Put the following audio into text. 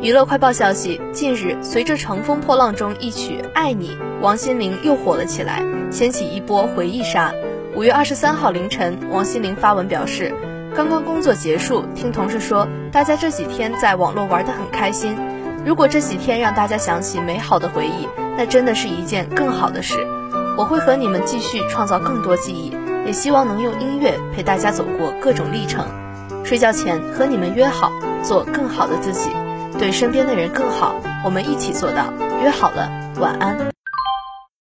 娱乐快报消息：近日，随着《乘风破浪》中一曲《爱你》，王心凌又火了起来，掀起一波回忆杀。五月二十三号凌晨，王心凌发文表示，刚刚工作结束，听同事说大家这几天在网络玩得很开心。如果这几天让大家想起美好的回忆，那真的是一件更好的事。我会和你们继续创造更多记忆，也希望能用音乐陪大家走过各种历程。睡觉前和你们约好，做更好的自己。对身边的人更好，我们一起做到。约好了，晚安。